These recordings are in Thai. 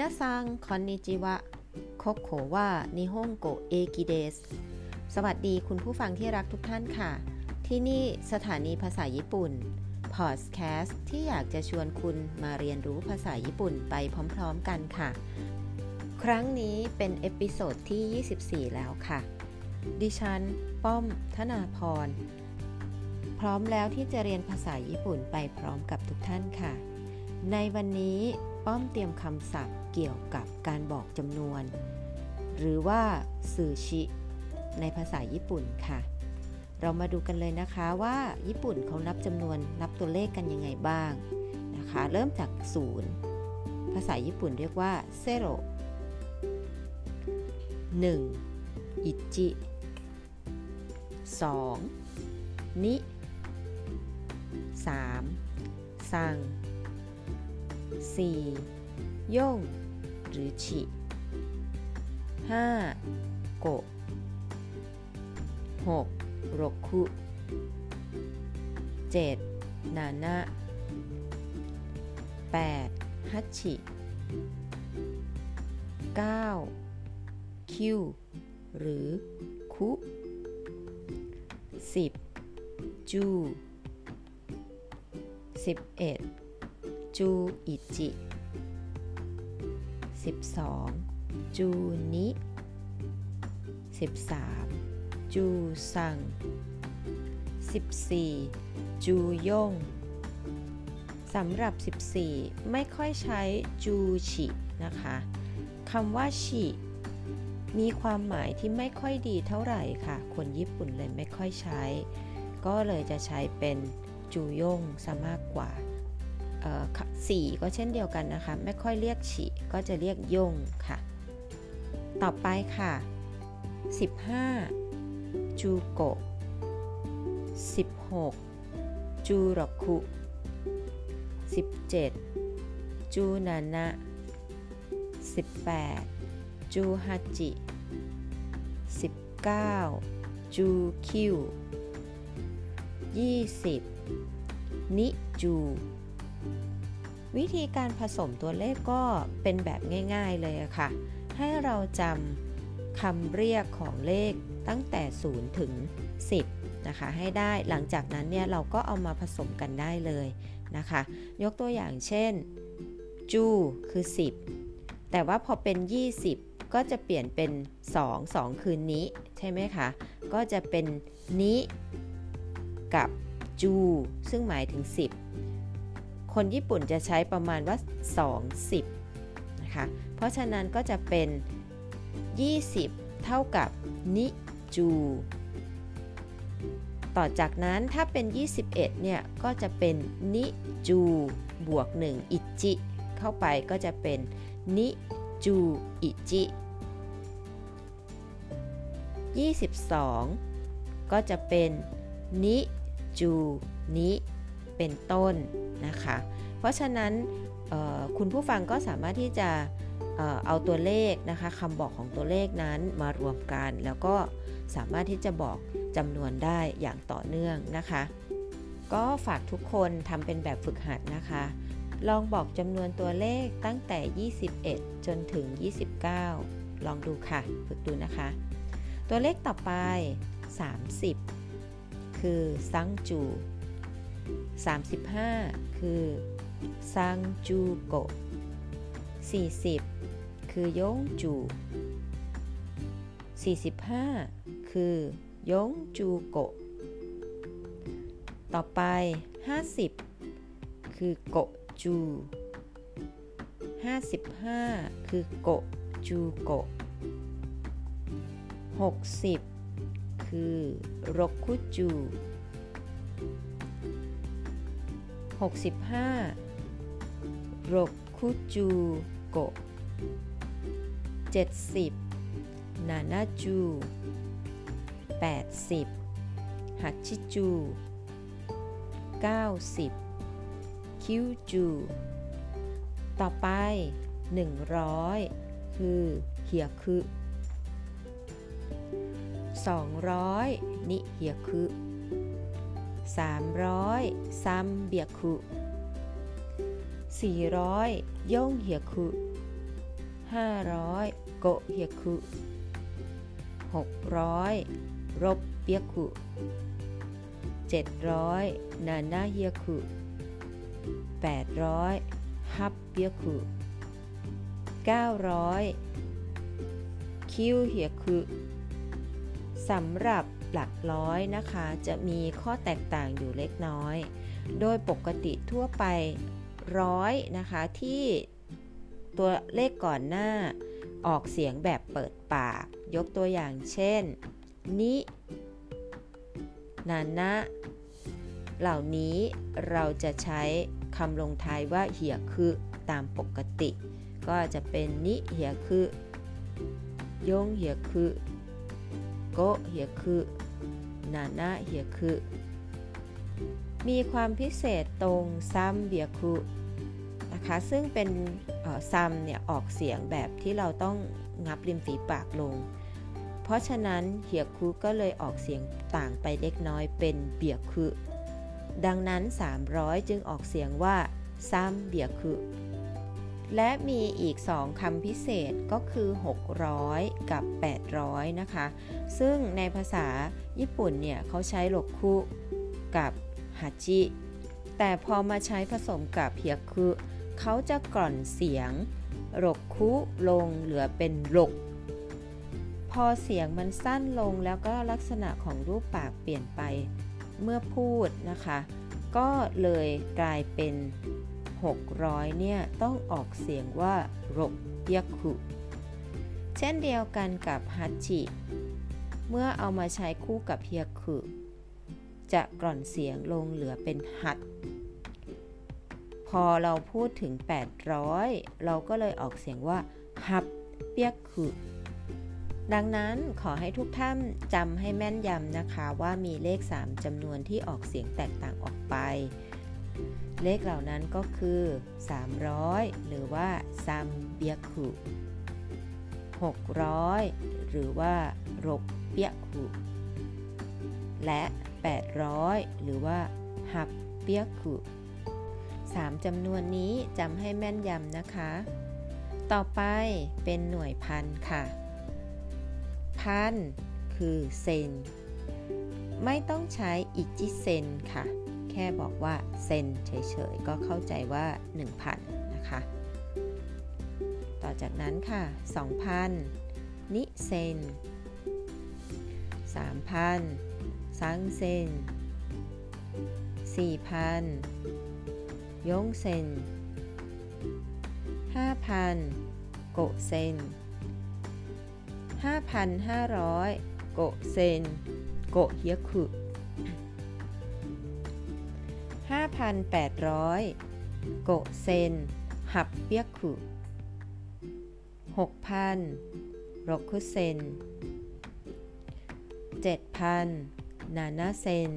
みなさんこんにちは ここは日本語駅ですสวัสดีคุณผู้ฟังที่รักทุกท่านค่ะ ที่นี่สถานีภาษาญี่ปุ่น พอดแคสต์ที่อยากจะชวนคุณมาเรียนรู้ภาษาญี่ปุ่นไปพร้อมๆกันค่ะ ครั้งนี้เป็น episode ที่ 24 แล้วค่ะ ดิฉัน ป้อม ธนาพร พร้อมแล้วที่จะเรียนภาษาญี่ปุ่นไปพร้อมกับทุกท่านค่ะ ในวันนี้ ป้อมเตรียมคำศัพท์เกี่ยวกับการบอกจำนวน หรือว่าสื่อชิ ในภาษาญี่ปุ่นค่ะ เรามาดูกันเลยนะคะว่าญี่ปุ่นเขานับจำนวนนับตัวเลขกันยังไงบ้างนะคะ เริ่มจากศูนย์ภาษาญี่ปุ่นเรียกว่าเซโรหนึ่งอิจิสองนิสามซัง สี่ย่ง หรือชิห้าโกหกโรคุเจ็ดนานะแปดฮัตชิเก้าคิว หรือ คุสิบจูสิบเอ็ด จูอิจิสิบสองจูนิสิบสามจูซังสิบสี่จูยงสำหรับ 14 ไม่ค่อยใช้จูชินะคะคำว่าชิมีความหมายที่ไม่ค่อยดีเท่าไหร่ค่ะ คนญี่ปุ่นเลยไม่ค่อยใช้ ก็เลยจะใช้เป็นจูยงซะมากกว่า สี่ก็เช่นเดียวกันนะคะ ไม่ค่อยเรียกฉีก็จะเรียกยงค่ะ ต่อไปค่ะ 15 จูโกะ16 จูรคุ 17 จูนานะ18 จูฮัจิ 19 จูคิว 20 นิจู วิธีการผสมตัวเลขก็เป็นแบบง่าย ๆเลยค่ะ ให้เราจำคำเรียกของเลขตั้งแต่ 0 ถึง 10 นะคะ ให้ได้หลังจากนั้นเนี่ยเราก็เอามาผสมกันได้เลยนะคะ ยกตัวอย่างเช่น จูคือ 10 แต่ว่าพอเป็น 20 ก็จะเปลี่ยนเป็น 2 2 คือนี้ใช่ไหมคะ ก็จะเป็นนี้กับจู ซึ่งหมายถึง 10 คนญี่ปุ่นจะใช้ประมาณว่า 20นะคะ เพราะฉะนั้นก็จะเป็น 20 เท่ากับนิจู ต่อจากนั้นถ้าเป็น 21 เนี่ย ก็จะเป็นนิจูบวก 1 อิจิ เข้าไปก็จะเป็นนิจูอิจิ 22 ก็จะเป็นนิจูนิ เป็นต้นนะคะ เพราะฉะนั้นคุณผู้ฟังก็สามารถที่จะเอาตัวเลขนะคะคำบอกของตัวเลขนั้นมารวมกัน แล้วก็สามารถที่จะบอกจำนวนได้อย่างต่อเนื่องนะคะ ก็ฝากทุกคนทำเป็นแบบฝึกหัดนะคะ ลองบอกจำนวนตัวเลขตั้งแต่ 21 จนถึง 29 ลองดูค่ะ ฝึกดูนะคะ ตัวเลขต่อไป 30 คือซังจู 35 คือซังจูโกะ40 คือยงจู 45 คือยงจูโกะ ต่อไป 50 คือโกจู 55 คือโกจูโกะ 60 คือรกุจู 65โรคุจูโก70นานาจู80ฮัชิจู90 คิวจู ต่อไป 100 คือเฮียคือ200 นิเฮียคือ 300ซัมเบียคุ400ย่งเหียคุ500โกเฮียคุ600รบเปียคุ700นานาเฮียคุ800ฮับเปียคุ900คิวเฮียคุสำหรับ หลักร้อยนะคะ จะมีข้อแตกต่างอยู่เล็กน้อย โดยปกติทั่วไปร้อยนะคะที่ตัวเลขก่อนหน้าออกเสียงแบบเปิดปาก ยกตัวอย่างเช่น นินานะ เหล่านี้เราจะใช้คำลงท้ายว่าเหียคือตามปกติ ก็จะเป็นนิเหียคือยงเหียคือ โกเหียคือนานะเหียคือมีความพิเศษตรงซ้ำเบียคุนะคะซึ่งเป็นซัมเนี่ยออกเสียงแบบที่เราต้องงับริมฝีปากลง เพราะฉะนั้นเหียคุก็เลยออกเสียงต่างไปเล็กน้อยเป็นเบียคุดังนั้น 300 จึงออกเสียงว่าซัมเบียคุ และมีอีก 2คำพิเศษก็คือ 600 กับ 800 นะคะ ซึ่งในภาษาญี่ปุ่นเนี่ยเขาใช้โลคุกับฮัจิ แต่พอมาใช้ผสมกับเฮียคุเขาจะกร่อนเสียงรกคุลงเหลือเป็นรกพอเสียงมันสั้นลงแล้วก็ลักษณะของรูปปากเปลี่ยนไปเมื่อพูดนะคะ ก็เลยกลายเป็น 600 เนี่ย ต้องออกเสียงว่ารกยคุเช่นเดียวกันกับฮัจิ เมื่อเอามาใช้คู่กับเฮียคุจะกร่อนเสียงลงเหลือเป็นหัด พอเราพูดถึง 800 เราก็เลยออกเสียงว่าฮับเปียกคือดังนั้นขอให้ทุกท่านจำให้แม่นยำนะคะว่ามีเลข 3จำนวนที่ออกเสียงแตกต่างออกไป เลขเหล่านั้นก็คือ 300 หรือว่าซัมเบียคุ600 หรือว่ารกเปียคุและ 800 หรือว่าฮับเปียคุ3จำนวนนี้จำให้แม่นยำนะคะ ต่อไปเป็นหน่วยพันค่ะ พันคือเซน ไม่ต้องใช้อิจิเซนค่ะ ค่บอกว่าเซนเฉยๆ ก็เข้าใจว่า 1,000 นะคะ ต่อจากนั้นค่ะ 2,000 นิเซน 3,000 ซังเซน 4,000 ยงเซน 5,000 โกเซน 5,500 โกเซน โกเฮียคุ 5,800 โกเซน หับเปียคุ 6,000 โรคุเซน 7,000 นานาเซน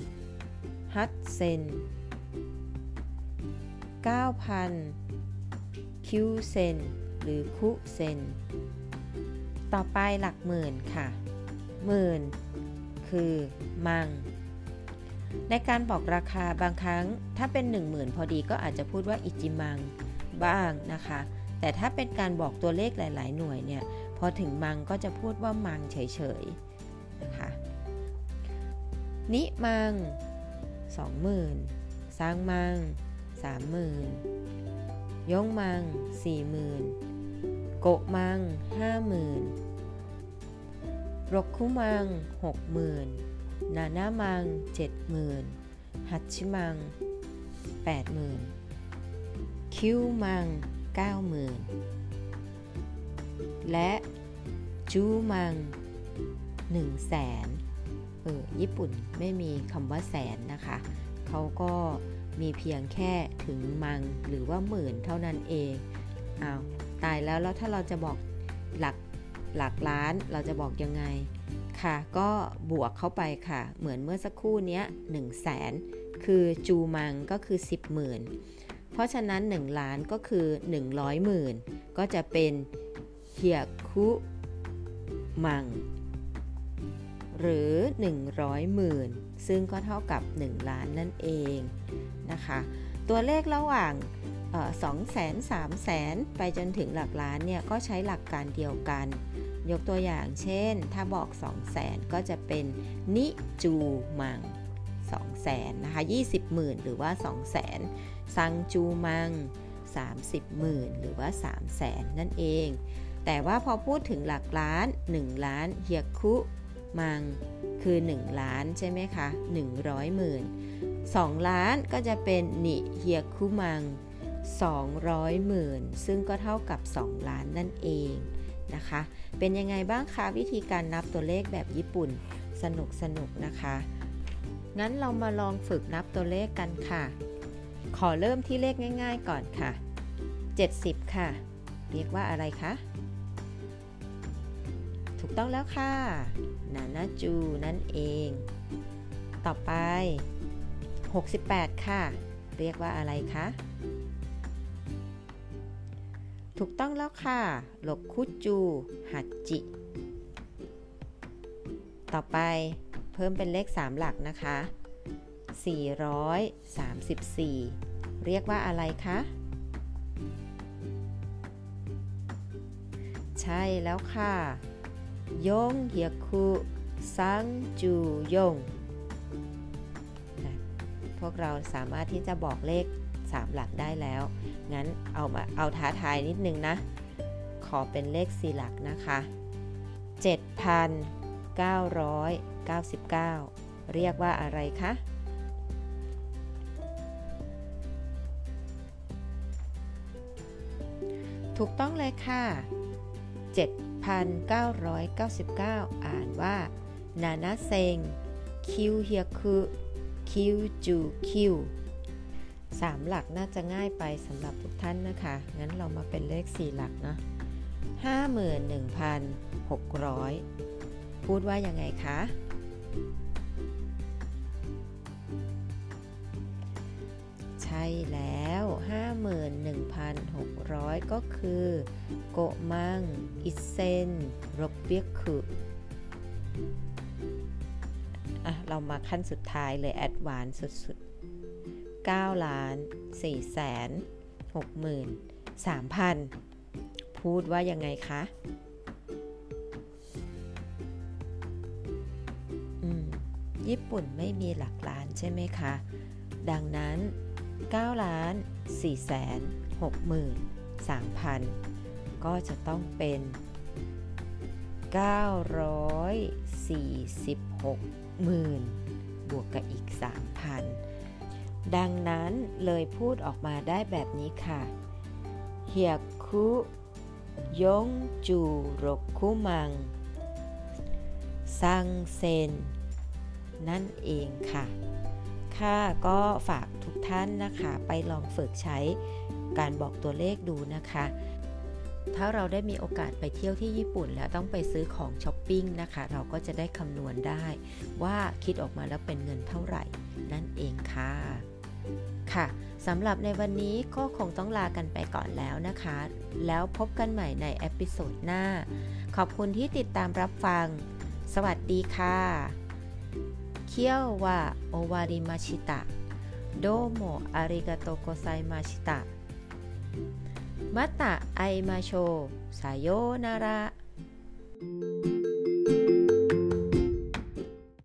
8,000 ฮัตเซน 9,000 คิวเซน หรือคุเซน ต่อไปหลักหมื่นค่ะ หมื่นคือมัง ในการบอกราคาบางครั้งถ้าเป็น 10,000 พอดีก็อาจจะพูดว่าอิจิมังบ้างนะคะ แต่ถ้าเป็นการบอกตัวเลขหลาย ๆ หน่วยเนี่ยพอถึงมังก็จะพูดว่ามังเฉยๆนะคะนิมัง 20,000 สร้างมัง 30,000 ยงมัง 40,000 โกมัง 50,000รกคุมัง 60,000 นานามัง 70,000ฮัตชิมัง 80,000 คิวมัง 90,000 และจูมัง1แสนเออญี่ปุ่นไม่มีคำว่าแสนนะคะ เขาก็มีเพียงแค่ถึงมังหรือว่าหมื่นเท่านั้นเองอ้าวตายแล้วแล้วถ้าเราจะบอกหลักหลักล้านเราจะบอกยังไง ค่ะ ก็บวกเข้าไปค่ะ เหมือนเมื่อสักครู่นี้1 0 0 0 0แสนคือจูมังก็คือ 10 หมื่นเพราะฉะนั้น 1 ล้านก็คือ 100หมื่นก็จะเป็นเฮียคุมัง หรือ 100หมื่นซึ่งก็เท่ากับ 1 ล้านนั่นเองนะคะ ตัวเลขระหว่างสองแสนสามแสนไปจนถึงหลักล้านเนี่ย ก็ใช้หลักการเดียวกัน ยกตัวอย่างเช่น ถ้าบอก 2 0 0แสนก็จะเป็นนิจูมัง2แสนนะคะ20หมื่นหรือว่า 2 0 0แสนซังจูมัง 30หมื่นหรือว่า 3 0 0แสนนั่นเอง แต่ว่าพอพูดถึงหลักล้าน 1 ล้านเฮียคุมังคือ 1 ล้านใช่ไหมคะ100หมื่น2ล้านก็จะเป็นนิเฮียคุมัง 200หมื่นซึ่งก็เท่ากับ 2 ล้านนั่นเอง นะคะ เป็นยังไงบ้างคะวิธีการนับตัวเลขแบบญี่ปุ่นสนุกสนุกนะคะ งั้นเรามาลองฝึกนับตัวเลขกันค่ะ ขอเริ่มที่เลขง่าย ๆ ก่อนค่ะ 70 ค่ะ เรียกว่าอะไรคะ ถูกต้องแล้วค่ะนานาจูนั่นเอง ต่อไป 68 ค่ะ เรียกว่าอะไรคะ ถูกต้องแล้วค่ะ หลบคุจู หัดจิ ต่อไปเพิ่มเป็นเลข 3 หลักนะคะ 434 เรียกว่าอะไรคะ ใช่แล้วค่ะยงเฮียคุซังจูยง พวกเราสามารถที่จะบอกเลข 3 หลักได้แล้ว งั้นเอามาเอาท้าทายนิดนึงนะ ขอเป็นเลข 4 หลักนะคะ 7,999 เรียกว่าอะไรคะถูกต้องเลยค่ะ 7,999 อ่านว่า นานาเซง คิวเฮียคือ คิวจู คิว สามหลักน่าจะง่ายไปสำหรับทุกท่านนะคะ งั้นเรามาเป็นเลข 4 หลักเนาะ51,600 พูดว่ายังไงคะ ใช่แล้ว 51,600 ก็คือโกมัง อิเซนรบเบียคืออะ เรามาขั้นสุดท้ายเลยแอดวานสุดๆ 9ล้าน4แสน6หมื่น3พันพูดว่ายังไงคะอืมญี่ปุ่นไม่มีหลักล้านใช่ไหมคะ ดังนั้น 9 ล้าน4แสน6หมื่น3พันก็จะต้องเป็น 946หมื่นบวกกับอีก 3,000 ดังนั้นเลยพูดออกมาได้แบบนี้ค่ะเฮียคุยงจูรกคุมัง ซังเซน นั่นเองค่ะ ค่ะก็ฝากทุกท่านนะคะ ไปลองฝึกใช้การบอกตัวเลขดูนะคะ ถ้าเราได้มีโอกาสไปเที่ยวที่ญี่ปุ่นแล้วต้องไปซื้อของช้อปปิ้งนะคะ เราก็จะได้คำนวณได้ว่าคิดออกมาแล้วเป็นเงินเท่าไหร่ นั่นเองค่ะ ค่ะสำหรับในวันนี้ก็คงต้องลากันไปก่อนแล้วนะคะ แล้วพบกันใหม่ใน episode หน้า ขอบคุณที่ติดตามรับฟัง สวัสดีค่ะ今日は終わりました どうもอาริกาโตโกไซมาชิตะมาตะไอมาโช สายโยนาระ